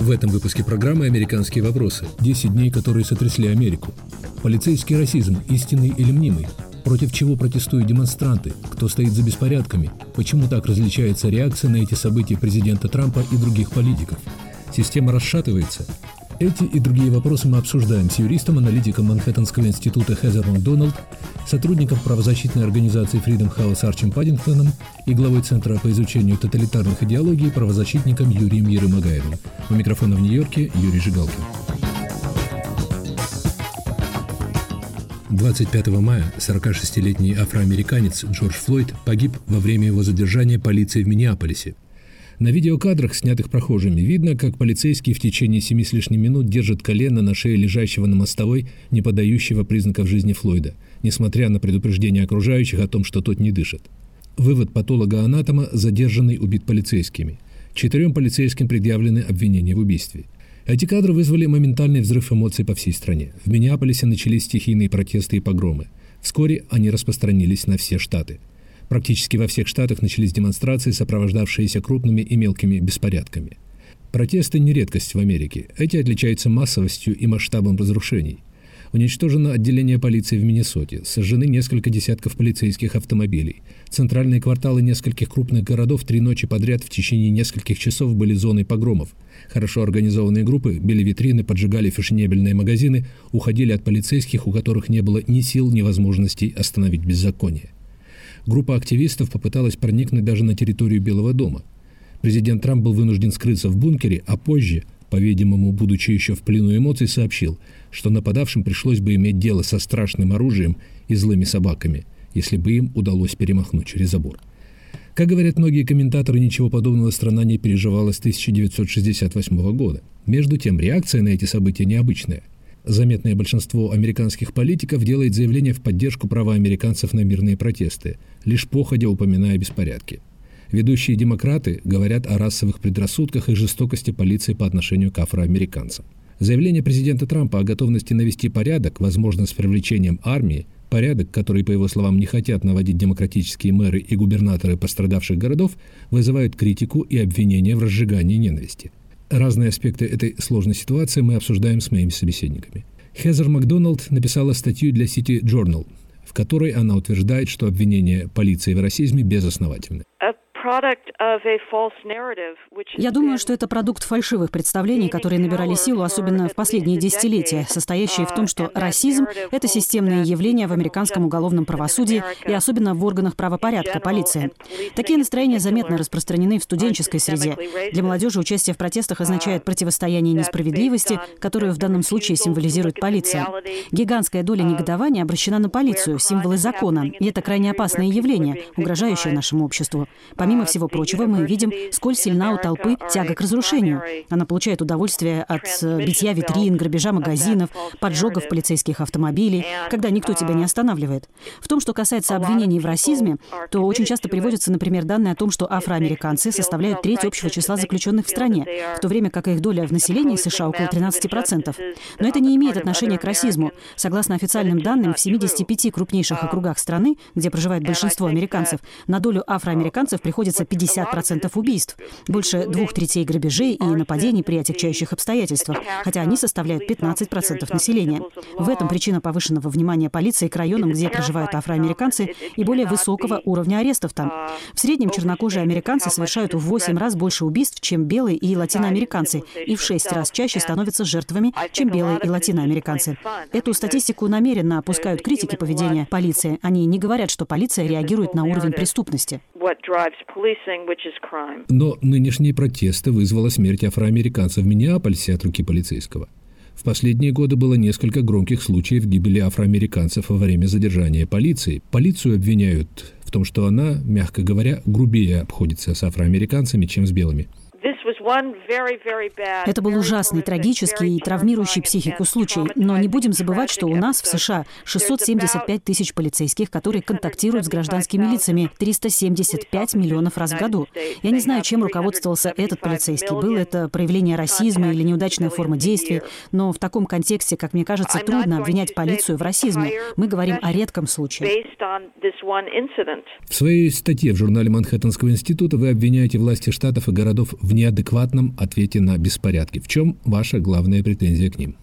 В этом выпуске программы «Американские вопросы». 10 дней, которые сотрясли Америку. Полицейский расизм, истинный или мнимый? Против чего протестуют демонстранты? Кто стоит за беспорядками? Почему так различается реакция на эти события президента Трампа и других политиков? Система расшатывается? Эти и другие вопросы мы обсуждаем с юристом-аналитиком Манхэттенского института Хезер Макдоналд, сотрудником правозащитной организации Freedom House Арчем Паддингтоном и главой Центра по изучению тоталитарных идеологий правозащитником Юрием Ерымагаевым. У микрофона в Нью-Йорке Юрий Жигалкин. 25 мая 46-летний афроамериканец Джордж Флойд погиб во время его задержания полицией в Миннеаполисе. На видеокадрах, снятых прохожими, видно, как полицейский в течение семи с лишним минут держит колено на шее лежащего на мостовой, не подающего признаков жизни Флойда, несмотря на предупреждение окружающих о том, что тот не дышит. Вывод патолога-анатома – задержанный убит полицейскими. Четырем полицейским предъявлены обвинения в убийстве. Эти кадры вызвали моментальный взрыв эмоций по всей стране. В Миннеаполисе начались стихийные протесты и погромы. Вскоре они распространились на все штаты – Практически во всех штатах начались демонстрации, сопровождавшиеся крупными и мелкими беспорядками. Протесты не редкость в Америке. Эти отличаются массовостью и масштабом разрушений. Уничтожено отделение полиции в Миннесоте, сожжены несколько десятков полицейских автомобилей. Центральные кварталы нескольких крупных городов три ночи подряд в течение нескольких часов были зоной погромов. Хорошо организованные группы били витрины, поджигали фешенебельные магазины, уходили от полицейских, у которых не было ни сил, ни возможностей остановить беззаконие. Группа активистов попыталась проникнуть даже на территорию Белого дома. Президент Трамп был вынужден скрыться в бункере, а позже, по-видимому, будучи еще в плену эмоций, сообщил, что нападавшим пришлось бы иметь дело со страшным оружием и злыми собаками, если бы им удалось перемахнуть через забор. Как говорят многие комментаторы, ничего подобного страна не переживала с 1968 года. Между тем, реакция на эти события необычная. Заметное большинство американских политиков делает заявление в поддержку права американцев на мирные протесты, лишь походя упоминая беспорядки. Ведущие демократы говорят о расовых предрассудках и жестокости полиции по отношению к афроамериканцам. Заявление президента Трампа о готовности навести порядок, возможно, с привлечением армии, порядок, который, по его словам, не хотят наводить демократические мэры и губернаторы пострадавших городов, вызывают критику и обвинения в разжигании ненависти. Разные аспекты этой сложной ситуации мы обсуждаем с моими собеседниками. Хезер Макдоналд написала статью для City Journal, в которой она утверждает, что обвинения полиции в расизме безосновательны. Я думаю, что это продукт фальшивых представлений, которые набирали силу, особенно в последние десятилетия, состоящие в том, что расизм — это системное явление в американском уголовном правосудии и особенно в органах правопорядка, полиции. Такие настроения заметно распространены в студенческой среде. Для молодежи участие в протестах означает противостояние несправедливости, которую в данном случае символизирует полиция. Гигантская доля негодования обращена на полицию, символы закона, и это крайне опасное явление, угрожающее нашему обществу. Помимо всего прочего, мы видим, сколь сильна у толпы тяга к разрушению. Она получает удовольствие от э, битья витрин, грабежа магазинов, поджогов полицейских автомобилей, когда никто тебя не останавливает. В том, что касается обвинений в расизме, то очень часто приводятся, например, данные о том, что афроамериканцы составляют треть общего числа заключенных в стране, в то время как их доля в населении США около 13%. Но это не имеет отношения к расизму. Согласно официальным данным, в 75 крупнейших округах страны, где проживает большинство американцев, на долю афроамериканцев приходит приходится 50% убийств, больше двух третей грабежей и нападений при отягчающих обстоятельствах, хотя они составляют 15% населения. В этом причина повышенного внимания полиции к районам, где проживают афроамериканцы, и более высокого уровня арестов там. В среднем чернокожие американцы совершают в 8 раз больше убийств, чем белые и латиноамериканцы, и в 6 раз чаще становятся жертвами, чем белые и латиноамериканцы. Эту статистику намеренно опускают критики поведения полиции. Они не говорят, что полиция реагирует на уровень преступности. Но нынешние протесты вызвала смерть афроамериканцев в Миннеаполисе от руки полицейского. В последние годы было несколько громких случаев гибели афроамериканцев во время задержания полиции. Полицию обвиняют в том, что она, мягко говоря, грубее обходится с афроамериканцами, чем с белыми. Это был ужасный, трагический и травмирующий психику случай. Но не будем забывать, что у нас в США 675 тысяч полицейских, которые контактируют с гражданскими лицами 375 миллионов раз в году. Я не знаю, чем руководствовался этот полицейский. Было это проявление расизма или неудачная форма действия, но в таком контексте, как мне кажется, трудно обвинять полицию в расизме. Мы говорим о редком случае. В своей статье в журнале Манхэттенского института вы обвиняете власти штатов и городов в неадекватности адекватном ответе на беспорядки. В чем ваша главная претензия к ним?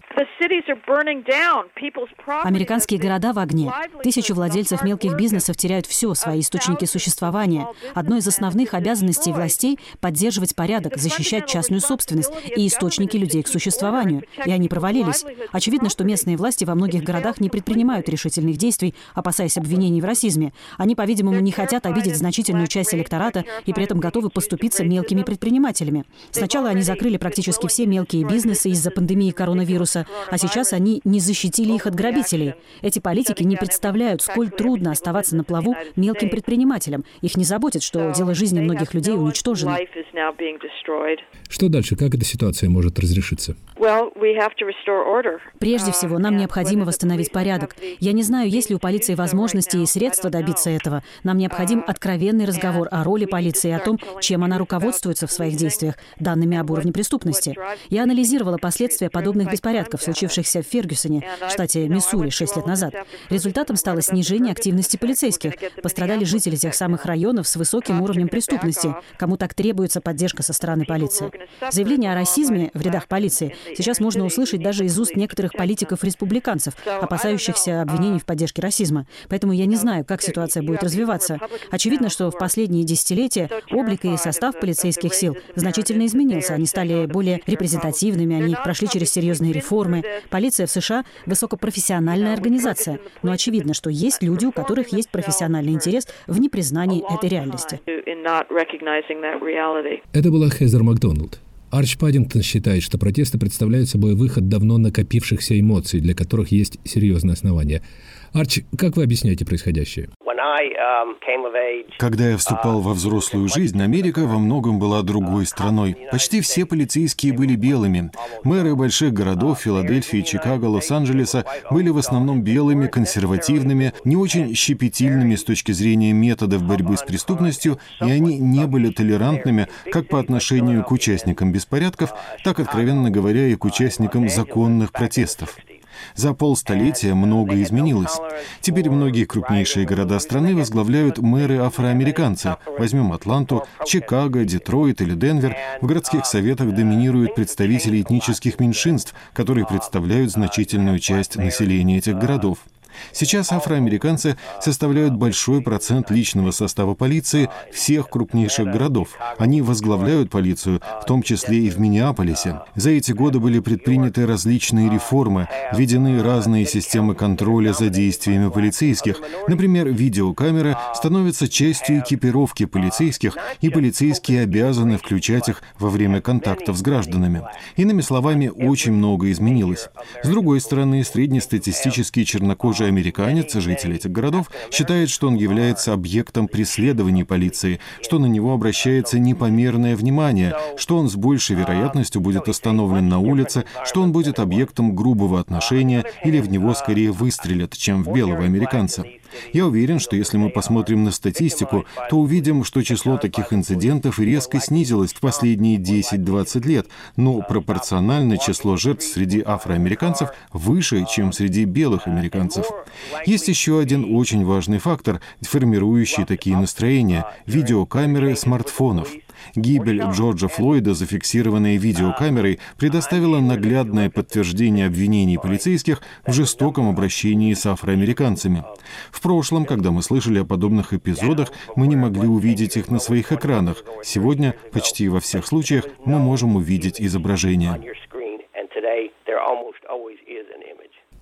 Американские города в огне. Тысячи владельцев мелких бизнесов теряют все, свои источники существования. Одно из основных обязанностей властей – поддерживать порядок, защищать частную собственность и источники людей к существованию. И они провалились. Очевидно, что местные власти во многих городах не предпринимают решительных действий, опасаясь обвинений в расизме. Они, по-видимому, не хотят обидеть значительную часть электората и при этом готовы поступиться мелкими предпринимателями. Сначала они закрыли практически все мелкие бизнесы из-за пандемии коронавируса, а сейчас они не защитили их от грабителей. Эти политики не представляют, сколь трудно оставаться на плаву мелким предпринимателям. Их не заботит, что дело жизни многих людей уничтожено. Что дальше? Как эта ситуация может разрешиться? Прежде всего, нам необходимо восстановить порядок. Я не знаю, есть ли у полиции возможности и средства добиться этого. Нам необходим откровенный разговор о роли полиции и о том, чем она руководствуется в своих действиях, данными об уровне преступности. Я анализировала последствия подобных беспорядков, случившихся в Фергюсоне, штате Миссури, 6 лет назад. Результатом стало снижение активности полицейских. Пострадали жители тех самых районов с высоким уровнем преступности, кому так требуется поддержка со стороны полиции. Заявление о расизме в рядах полиции сейчас можно услышать даже из уст некоторых политиков-республиканцев, опасающихся обвинений в поддержке расизма. Поэтому я не знаю, как ситуация будет развиваться. Очевидно, что в последние десятилетия облик и состав полицейских сил значительно изменился. Они стали более репрезентативными, они прошли через серьезные реформы. Полиция в США – высокопрофессиональная организация. Но очевидно, что есть люди, у которых есть профессиональный интерес в непризнании этой реальности. Это была Хезер Макдоналд. Арч Паддингтон считает, что протесты представляют собой выход давно накопившихся эмоций, для которых есть серьезные основания. Арч, как вы объясняете происходящее? Um, Когда я вступал во взрослую жизнь, Америка во многом была другой страной. Почти все полицейские были белыми. Мэры больших городов Филадельфии, Чикаго, Лос-Анджелеса были в основном белыми, консервативными, не очень щепетильными с точки зрения методов борьбы с преступностью, и они не были толерантными как по отношению к участникам беспорядков, так, откровенно говоря, и к участникам законных протестов. За полстолетия многое изменилось. Теперь многие крупнейшие города страны возглавляют мэры афроамериканцы. Возьмем Атланту, Чикаго, Детройт или Денвер. В городских советах доминируют представители этнических меньшинств, которые представляют значительную часть населения этих городов. Сейчас афроамериканцы составляют большой процент личного состава полиции всех крупнейших городов. Они возглавляют полицию, в том числе и в Миннеаполисе. За эти годы были предприняты различные реформы, введены разные системы контроля за действиями полицейских. Например, видеокамеры становятся частью экипировки полицейских, и полицейские обязаны включать их во время контактов с гражданами. Иными словами, очень много изменилось. С другой стороны, среднестатистический чернокожий американец, житель этих городов, считает, что он является объектом преследований полиции, что на него обращается непомерное внимание, что он с большей вероятностью будет остановлен на улице, что он будет объектом грубого отношения или в него скорее выстрелят, чем в белого американца. Я уверен, что если мы посмотрим на статистику, то увидим, что число таких инцидентов резко снизилось в последние 10-20 лет, но пропорционально число жертв среди афроамериканцев выше, чем среди белых американцев. Есть еще один очень важный фактор, формирующий такие настроения – видеокамеры смартфонов. Гибель Джорджа Флойда, зафиксированная видеокамерой, предоставила наглядное подтверждение обвинений полицейских в жестоком обращении с афроамериканцами. В прошлом, когда мы слышали о подобных эпизодах, мы не могли увидеть их на своих экранах. Сегодня, почти во всех случаях, мы можем увидеть изображение.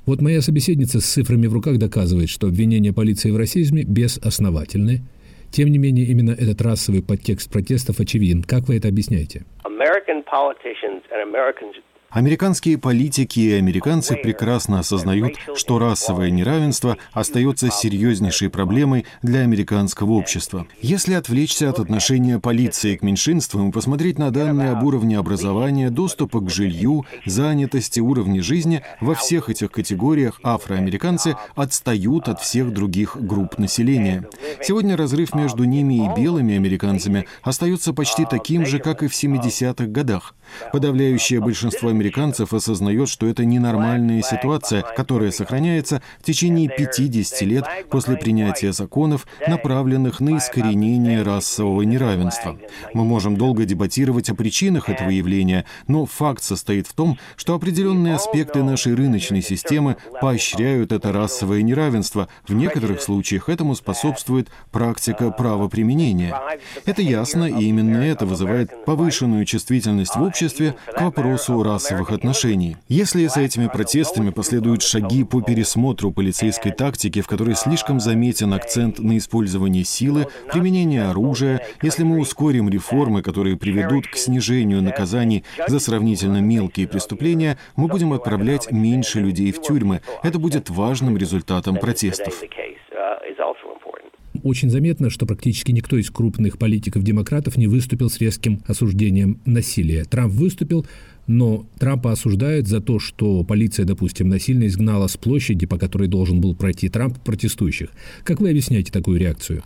Вот моя собеседница с цифрами в руках доказывает, что обвинения полиции в расизме безосновательны. Тем не менее, именно этот расовый подтекст протестов очевиден. Как вы это объясняете? Американские политики и американцы прекрасно осознают, что расовое неравенство остается серьезнейшей проблемой для американского общества. Если отвлечься от отношения полиции к меньшинствам и посмотреть на данные об уровне образования, доступа к жилью, занятости, уровне жизни, во всех этих категориях афроамериканцы отстают от всех других групп населения. Сегодня разрыв между ними и белыми американцами остается почти таким же, как и в 70-х годах. Подавляющее большинство американцев осознает, что это ненормальная ситуация, которая сохраняется в течение 50 лет после принятия законов, направленных на искоренение расового неравенства. Мы можем долго дебатировать о причинах этого явления, но факт состоит в том, что определенные аспекты нашей рыночной системы поощряют это расовое неравенство. В некоторых случаях этому способствует практика правоприменения. Это ясно, и именно это вызывает повышенную чувствительность в обществе к вопросу расовых отношений. Если за этими протестами последуют шаги по пересмотру полицейской тактики, в которой слишком заметен акцент на использование силы, применение оружия, если мы ускорим реформы, которые приведут к снижению наказаний за сравнительно мелкие преступления, мы будем отправлять меньше людей в тюрьмы. Это будет важным результатом протестов. Очень заметно, что практически никто из крупных политиков-демократов не выступил с резким осуждением насилия. Трамп выступил, но Трампа осуждают за то, что полиция, допустим, насильно изгнала с площади, по которой должен был пройти Трамп, протестующих. Как вы объясняете такую реакцию?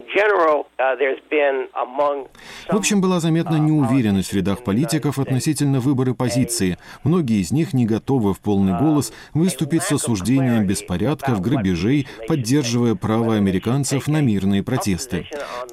В общем, была заметна неуверенность в рядах политиков относительно выбора позиции. Многие из них не готовы в полный голос выступить с осуждением беспорядков, грабежей, поддерживая право американцев на мирные протесты.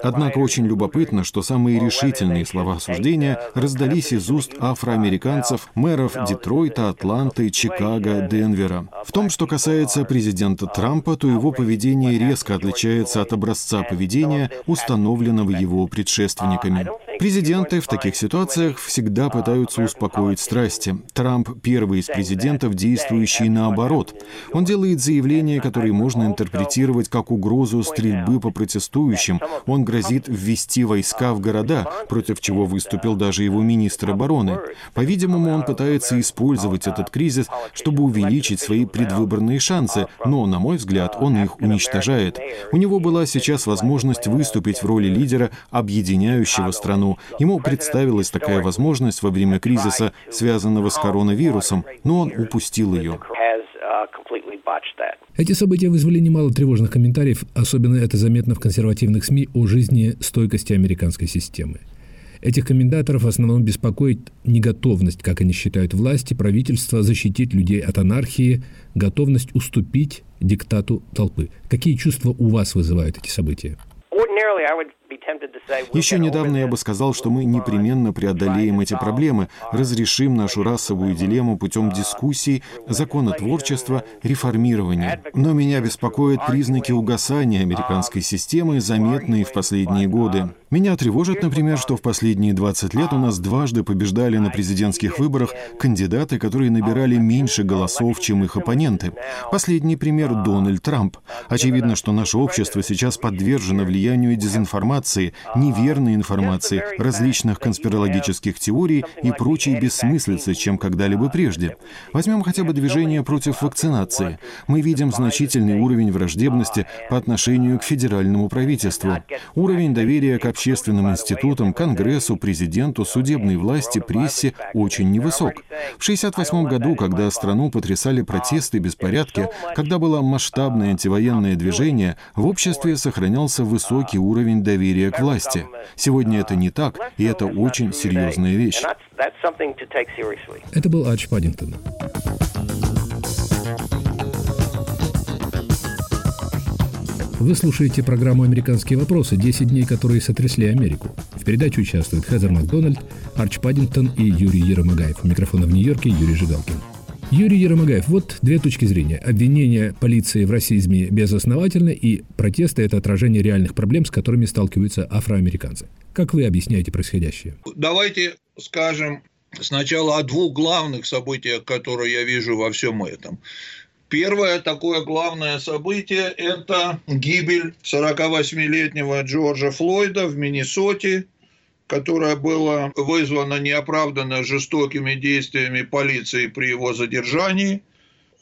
Однако очень любопытно, что самые решительные слова осуждения раздались из уст афроамериканцев, мэров Детройта, Атланты, Чикаго, Денвера. В том, что касается президента Трампа, то его поведение резко отличается от образца поведения, установленного его предшественниками. Президенты в таких ситуациях всегда пытаются успокоить страсти. Трамп – первый из президентов, действующий наоборот. Он делает заявления, которые можно интерпретировать как угрозу стрельбы по протестующим. Он грозит ввести войска в города, против чего выступил даже его министр обороны. По-видимому, он пытается использовать этот кризис, чтобы увеличить свои предвыборные шансы, но, на мой взгляд, он их уничтожает. У него была сейчас возможность выступить в роли лидера, объединяющего страну страну. Ему представилась такая возможность во время кризиса, связанного с коронавирусом, но он упустил ее. Эти события вызвали немало тревожных комментариев, особенно это заметно в консервативных СМИ о жизни стойкости американской системы. Этих комментаторов в основном беспокоит неготовность, как они считают, власти, правительства защитить людей от анархии, готовность уступить диктату толпы. Какие чувства у вас вызывают эти события? Еще недавно я бы сказал, что мы непременно преодолеем эти проблемы, разрешим нашу расовую дилемму путем дискуссий, законотворчества, реформирования. Но меня беспокоят признаки угасания американской системы, заметные в последние годы. Меня тревожит, например, что в последние 20 лет у нас дважды побеждали на президентских выборах кандидаты, которые набирали меньше голосов, чем их оппоненты. Последний пример — Дональд Трамп. Очевидно, что наше общество сейчас подвержено влиянию дезинформации, неверной информации, различных конспирологических теорий и прочей бессмыслицы, чем когда-либо прежде. Возьмем хотя бы движение против вакцинации. Мы видим значительный уровень враждебности по отношению к федеральному правительству. Уровень доверия к общественным институтам, Конгрессу, президенту, судебной власти, прессе очень невысок. В 1968 году, когда страну потрясали протесты и беспорядки, когда было масштабное антивоенное движение, в обществе сохранялся высокий уровень доверия к власти. Сегодня это не так, и это очень серьезная вещь. Это был Арч Паддингтон. Вы слушаете программу «Американские вопросы. 10 дней, которые сотрясли Америку». В передаче участвуют Хезер Макдональд, Арч Паддингтон и Юрий Еромагаев. У микрофона в Нью-Йорке Юрий Жигалкин. Юрий Еромагаев, вот две точки зрения. Обвинение полиции в расизме безосновательно, и протесты – это отражение реальных проблем, с которыми сталкиваются афроамериканцы. Как вы объясняете происходящее? Давайте скажем сначала о двух главных событиях, которые я вижу во всем этом. Первое такое главное событие – это гибель 48-летнего Джорджа Флойда в Миннесоте, которая была вызвана неоправданно жестокими действиями полиции при его задержании.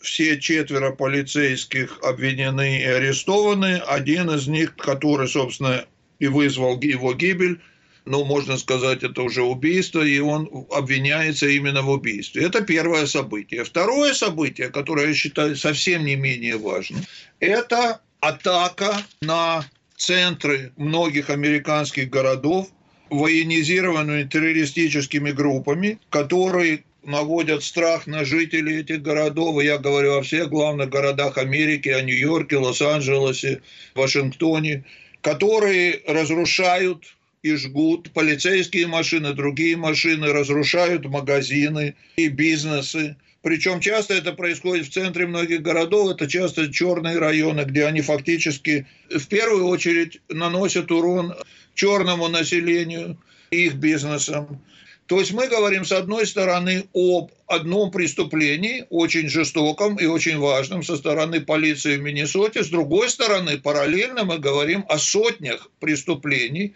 Все четверо полицейских обвинены и арестованы. Один из них, который, собственно, и вызвал его гибель – ну, можно сказать, это уже убийство, и он обвиняется именно в убийстве. Это первое событие. Второе событие, которое я считаю совсем не менее важным, это атака на центры многих американских городов, военизированными террористическими группами, которые наводят страх на жителей этих городов. Я говорю о всех главных городах Америки, о Нью-Йорке, Лос-Анджелесе, Вашингтоне, которые разрушают и жгут полицейские машины, другие машины, разрушают магазины и бизнесы. Причем часто это происходит в центре многих городов, это часто черные районы, где они фактически в первую очередь наносят урон черному населению, их бизнесам. То есть мы говорим, с одной стороны, об одном преступлении, очень жестоком и очень важном со стороны полиции в Миннесоте. С другой стороны, параллельно мы говорим о сотнях преступлений,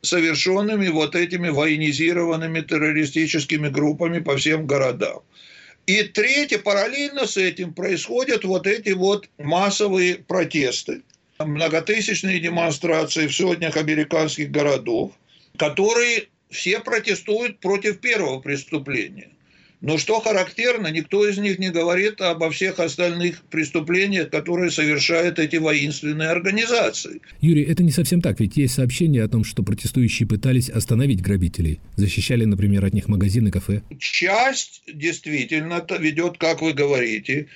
совершенными вот этими военизированными террористическими группами по всем городам. И третье, параллельно с этим происходят вот эти вот массовые протесты, многотысячные демонстрации в сотнях американских городов, которые все протестуют против первого преступления. Но что характерно, никто из них не говорит обо всех остальных преступлениях, которые совершают эти воинственные организации. Юрий, это не совсем так, ведь есть сообщения о том, что протестующие пытались остановить грабителей, защищали, например, от них магазины, кафе. Часть действительно ведет, как вы говорите,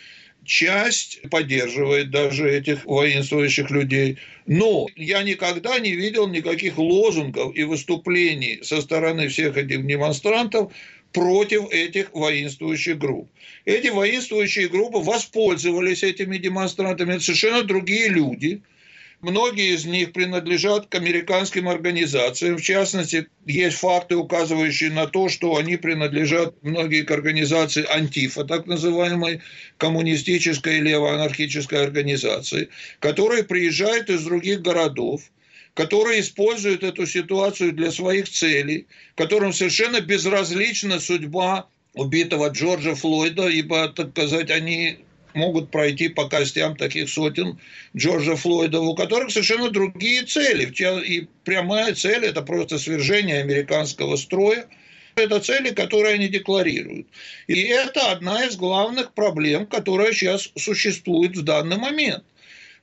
часть поддерживает даже этих воинствующих людей. Но я никогда не видел никаких лозунгов и выступлений со стороны всех этих демонстрантов против этих воинствующих групп. Эти воинствующие группы воспользовались этими демонстрантами. Это совершенно другие люди. Многие из них принадлежат к американским организациям. В частности, есть факты, указывающие на то, что они принадлежат многие к организации Антифа, так называемой коммунистической левоанархической организации, которые приезжают из других городов, которые используют эту ситуацию для своих целей, которым совершенно безразлична судьба убитого Джорджа Флойда, ибо, так сказать, они могут пройти по костям таких сотен Джорджа Флойда, у которых совершенно другие цели. И прямая цель – это просто свержение американского строя, это цели, которые они декларируют. И это одна из главных проблем, которая сейчас существует в данный момент –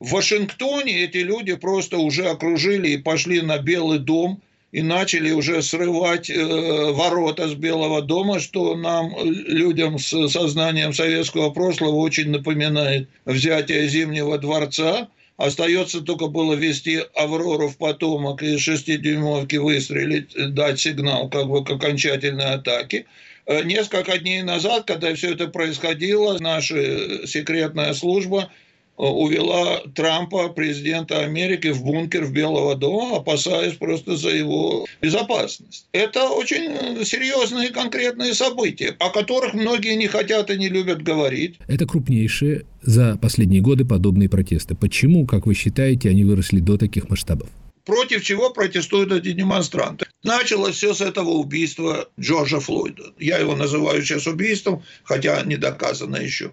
в Вашингтоне эти люди просто уже окружили и пошли на Белый дом и начали уже срывать э, ворота с Белого дома, что нам, людям с сознанием советского прошлого, очень напоминает взятие Зимнего дворца. Остается только было вести Аврору в потомок и шестидюймовки выстрелить, дать сигнал как бы к окончательной атаке. Э, несколько дней назад, когда все это происходило, наша секретная служба Э, увела Трампа, президента Америки, в бункер в Белого дома, опасаясь просто за его безопасность. Это очень серьезные конкретные события, о которых многие не хотят и не любят говорить. Это крупнейшие за последние годы подобные протесты. Почему, как вы считаете, они выросли до таких масштабов? Против чего протестуют эти демонстранты? Началось все с этого убийства Джорджа Флойда. Я его называю сейчас убийством, хотя не доказано еще.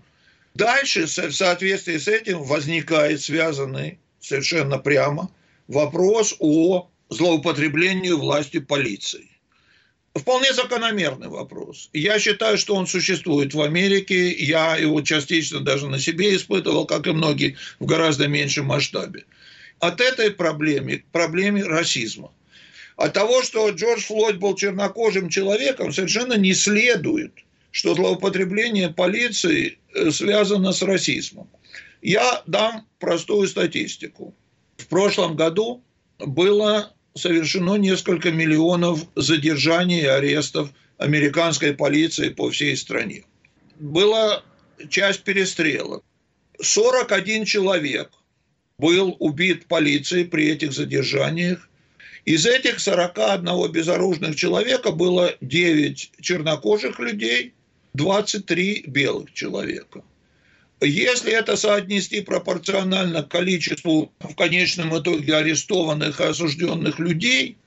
Дальше, в соответствии с этим, возникает связанный совершенно прямо вопрос о злоупотреблении властью полиции. Вполне закономерный вопрос. Я считаю, что он существует в Америке. Я его частично даже на себе испытывал, как и многие, в гораздо меньшем масштабе. От этой проблемы к проблеме расизма. От того, что Джордж Флойд был чернокожим человеком, совершенно не следует – что злоупотребление полиции э, связано с расизмом. Я дам простую статистику. В прошлом году было совершено несколько миллионов задержаний и арестов американской полиции по всей стране. Была часть перестрелок. 41 человек был убит полицией при этих задержаниях. Из этих 41 безоружных человека было 9 чернокожих людей 23 белых человека. Если это соотнести пропорционально количеству в конечном итоге арестованных и осужденных людей,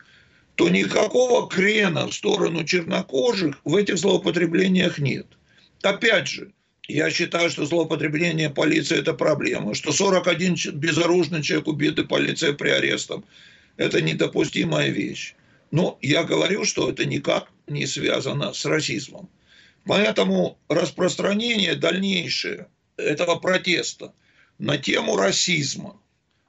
то никакого крена в сторону чернокожих в этих злоупотреблениях нет. Опять же, я считаю, что злоупотребление полиции – это проблема, что 41 безоружный человек убитый полицией при арестом – это недопустимая вещь. Но я говорю, что это никак не связано с расизмом. Поэтому распространение дальнейшее этого протеста на тему расизма,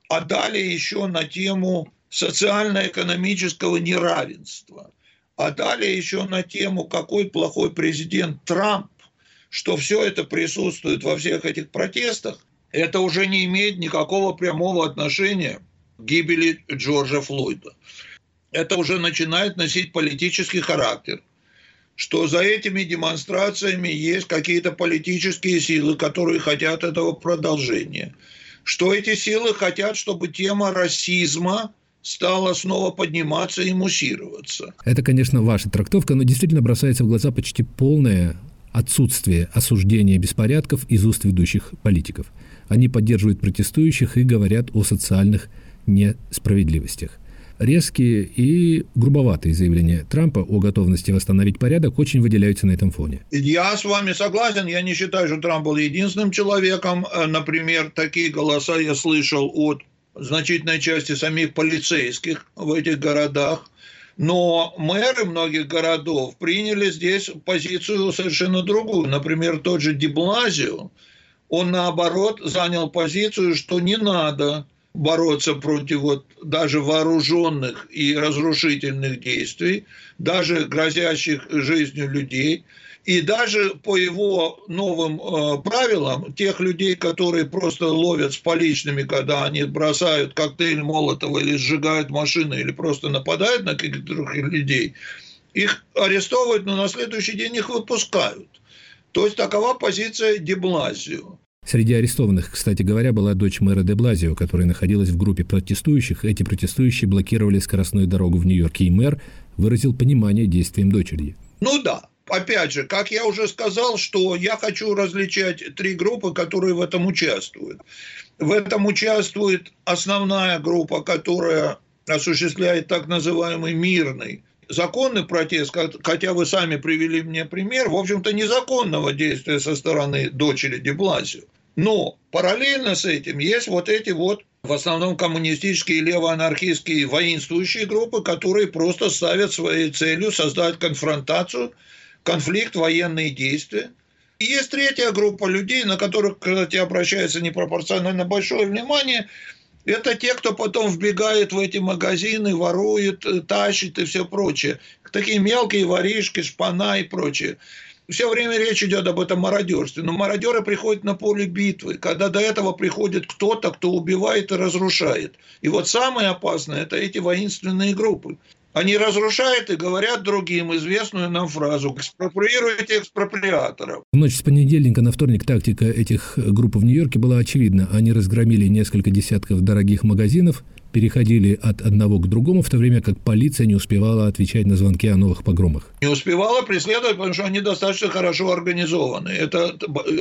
а далее еще на тему социально-экономического неравенства, а далее еще на тему, какой плохой президент Трамп, что все это присутствует во всех этих протестах, это уже не имеет никакого прямого отношения к гибели Джорджа Флойда. Это уже начинает носить политический характер – что за этими демонстрациями есть какие-то политические силы, которые хотят этого продолжения. Что эти силы хотят, чтобы тема расизма стала снова подниматься и муссироваться. Это, конечно, ваша трактовка, но действительно бросается в глаза почти полное отсутствие осуждения беспорядков из уст ведущих политиков. Они поддерживают протестующих и говорят о социальных несправедливостях. Резкие и грубоватые заявления Трампа о готовности восстановить порядок очень выделяются на этом фоне. Я с вами согласен. Я не считаю, что Трамп был единственным человеком. Э, например, такие голоса я слышал от значительной части самих полицейских в этих городах. Но мэры многих городов приняли здесь позицию совершенно другую. Например, тот же Деблазио, он наоборот занял позицию, что не надо бороться против вот даже вооруженных и разрушительных действий, даже грозящих жизнью людей – и даже по его новым э, правилам, тех людей, которые просто ловят с поличными, когда они бросают коктейль Молотова или сжигают машины, или просто нападают на каких-то других людей, их арестовывают, но на следующий день их выпускают. То есть такова позиция Деблазио. Среди арестованных, кстати говоря, была дочь мэра де Блазио, которая находилась в группе протестующих. Эти протестующие блокировали скоростную дорогу в Нью-Йорке, и мэр выразил понимание действиям дочери. Ну да, опять же, как я уже сказал, что я хочу различать три группы, которые в этом участвуют. В этом участвует основная группа, которая осуществляет так называемый мирный законный протест, хотя вы сами привели мне пример, в общем-то, незаконного действия со стороны дочери Деблазио. Но параллельно с этим есть вот эти вот в основном коммунистические левоанархистские воинствующие группы, которые просто ставят своей целью создать конфронтацию конфликт, военные действия. И есть третья группа людей, на которых, кстати, обращается непропорционально большое внимание. Это те, кто потом вбегает в эти магазины, ворует, э, тащит и все прочее. Такие мелкие воришки, шпана и прочее. Все время речь идет об этом мародерстве. Но мародеры приходят на поле битвы, когда до этого приходит кто-то, кто убивает и разрушает. И вот самое опасное – это эти воинственные группы. Они разрушают и говорят другим известную нам фразу «экспроприируйте экспроприаторов». В ночь с понедельника на вторник тактика этих групп в Нью-Йорке была очевидна. Они разгромили несколько десятков дорогих магазинов, переходили от одного к другому, в то время как полиция не успевала отвечать на звонки о новых погромах. Не успевала преследовать, потому что они достаточно хорошо организованы. Это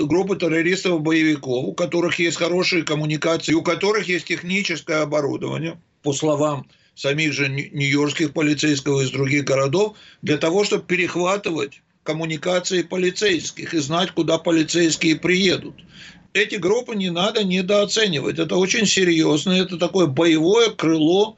группы террористов-боевиков, у которых есть хорошие коммуникации, у которых есть техническое оборудование, по словам самих же нью-йоркских полицейских из других городов, для того, чтобы перехватывать коммуникации полицейских и знать, куда полицейские приедут. Эти группы не надо недооценивать. Это очень серьезно, это такое боевое крыло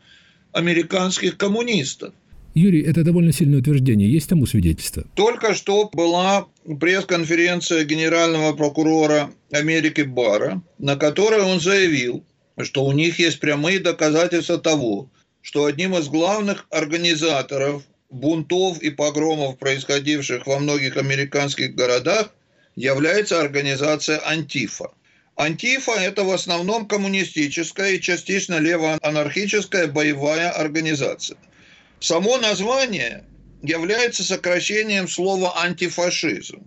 американских коммунистов. Юрий, это довольно сильное утверждение. Есть тому свидетельство? Только что была пресс-конференция генерального прокурора Америки Бара, на которой он заявил, что у них есть прямые доказательства того, что одним из главных организаторов бунтов и погромов, происходивших во многих американских городах, является организация «Антифа». Антифа – это в основном коммунистическая и частично левоанархическая боевая организация. Само название является сокращением слова «антифашизм»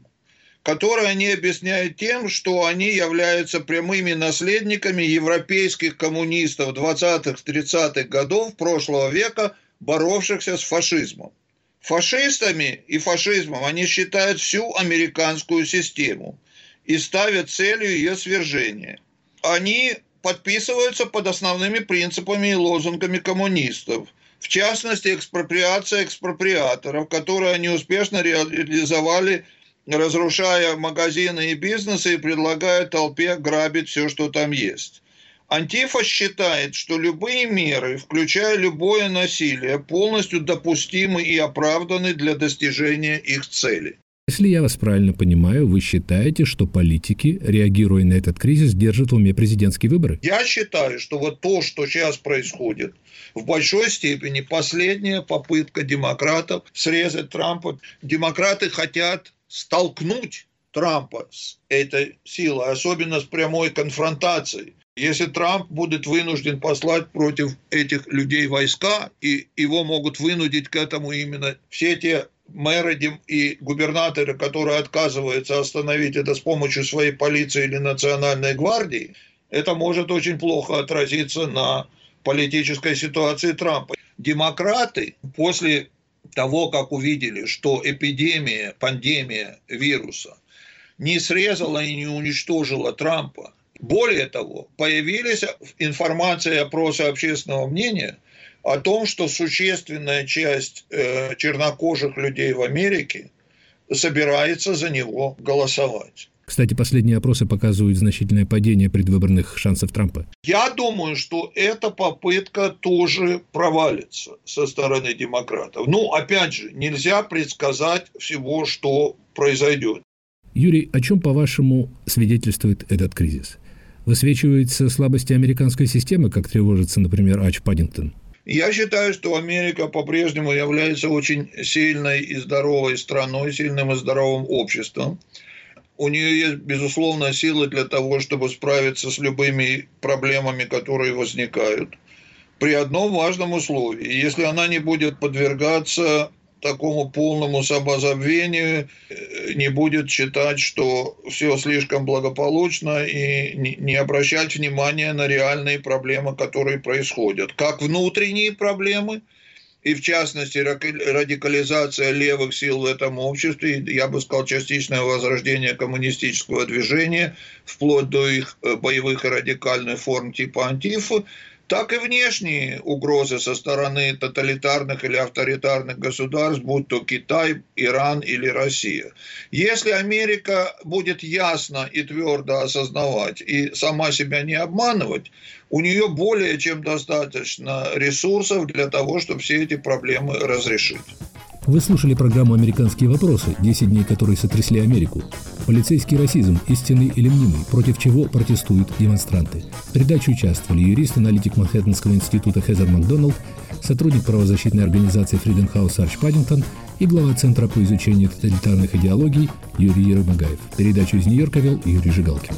которые они объясняют тем, что они являются прямыми наследниками европейских коммунистов 20-30-х годов прошлого века, боровшихся с фашизмом. Фашистами и фашизмом они считают всю американскую систему и ставят целью ее свержения. Они подписываются под основными принципами и лозунгами коммунистов, в частности, экспроприация экспроприаторов, которые они успешно реализовали разрушая магазины и бизнесы и предлагая толпе грабить все, что там есть. Антифа считает, что любые меры, включая любое насилие, полностью допустимы и оправданы для достижения их цели. Если я вас правильно понимаю, вы считаете, что политики, реагируя на этот кризис, держат в уме президентские выборы? Я считаю, что вот то, что сейчас происходит, в большой степени последняя попытка демократов срезать Трампа. Демократы хотят столкнуть Трампа с этой силой, особенно с прямой конфронтацией. Если Трамп будет вынужден послать против этих людей войска, и его могут вынудить к этому именно все те мэры и губернаторы, которые отказываются остановить это с помощью своей полиции или национальной гвардии, это может очень плохо отразиться на политической ситуации Трампа. Демократы после того, как увидели, что эпидемия, пандемия вируса не срезала и не уничтожила Трампа, более того, появились информация и опросы общественного мнения – о том, что существенная часть э, чернокожих людей в Америке собирается за него голосовать. Кстати, последние опросы показывают значительное падение предвыборных шансов Трампа. Я думаю, что эта попытка тоже провалится со стороны демократов. Ну, опять же, нельзя предсказать всего, что произойдет. Юрий, о чем, по-вашему, свидетельствует этот кризис? Высвечиваются слабости американской системы, как тревожится, например, Ач Паддингтон? Я считаю, что Америка по-прежнему является очень сильной и здоровой страной, сильным и здоровым обществом. У нее есть, безусловно, силы для того, чтобы справиться с любыми проблемами, которые возникают. При одном важном условии. Если она не будет подвергаться такому полному самозабвению, э, не будет считать, что все слишком благополучно и не обращать внимания на реальные проблемы, которые происходят. Как внутренние проблемы, и в частности радикализация левых сил в этом обществе, я бы сказал, частичное возрождение коммунистического движения, вплоть до их э, боевых и радикальных форм типа антифа, так и внешние угрозы со стороны тоталитарных или авторитарных государств, будь то Китай, Иран или Россия. Если Америка будет ясно и твердо осознавать и сама себя не обманывать, у нее более чем достаточно ресурсов для того, чтобы все эти проблемы разрешить. Вы слушали программу «Американские вопросы», 10 дней которые сотрясли Америку. Полицейский расизм, истинный или мнимый, против чего протестуют демонстранты. В передаче участвовали юрист-аналитик Манхэттенского института Хезер Макдоналд, сотрудник правозащитной организации Freedom House Арч Паддингтон и глава Центра по изучению тоталитарных идеологий Юрий Ермагаев. Передачу из Нью-Йорка вел Юрий Жигалкин.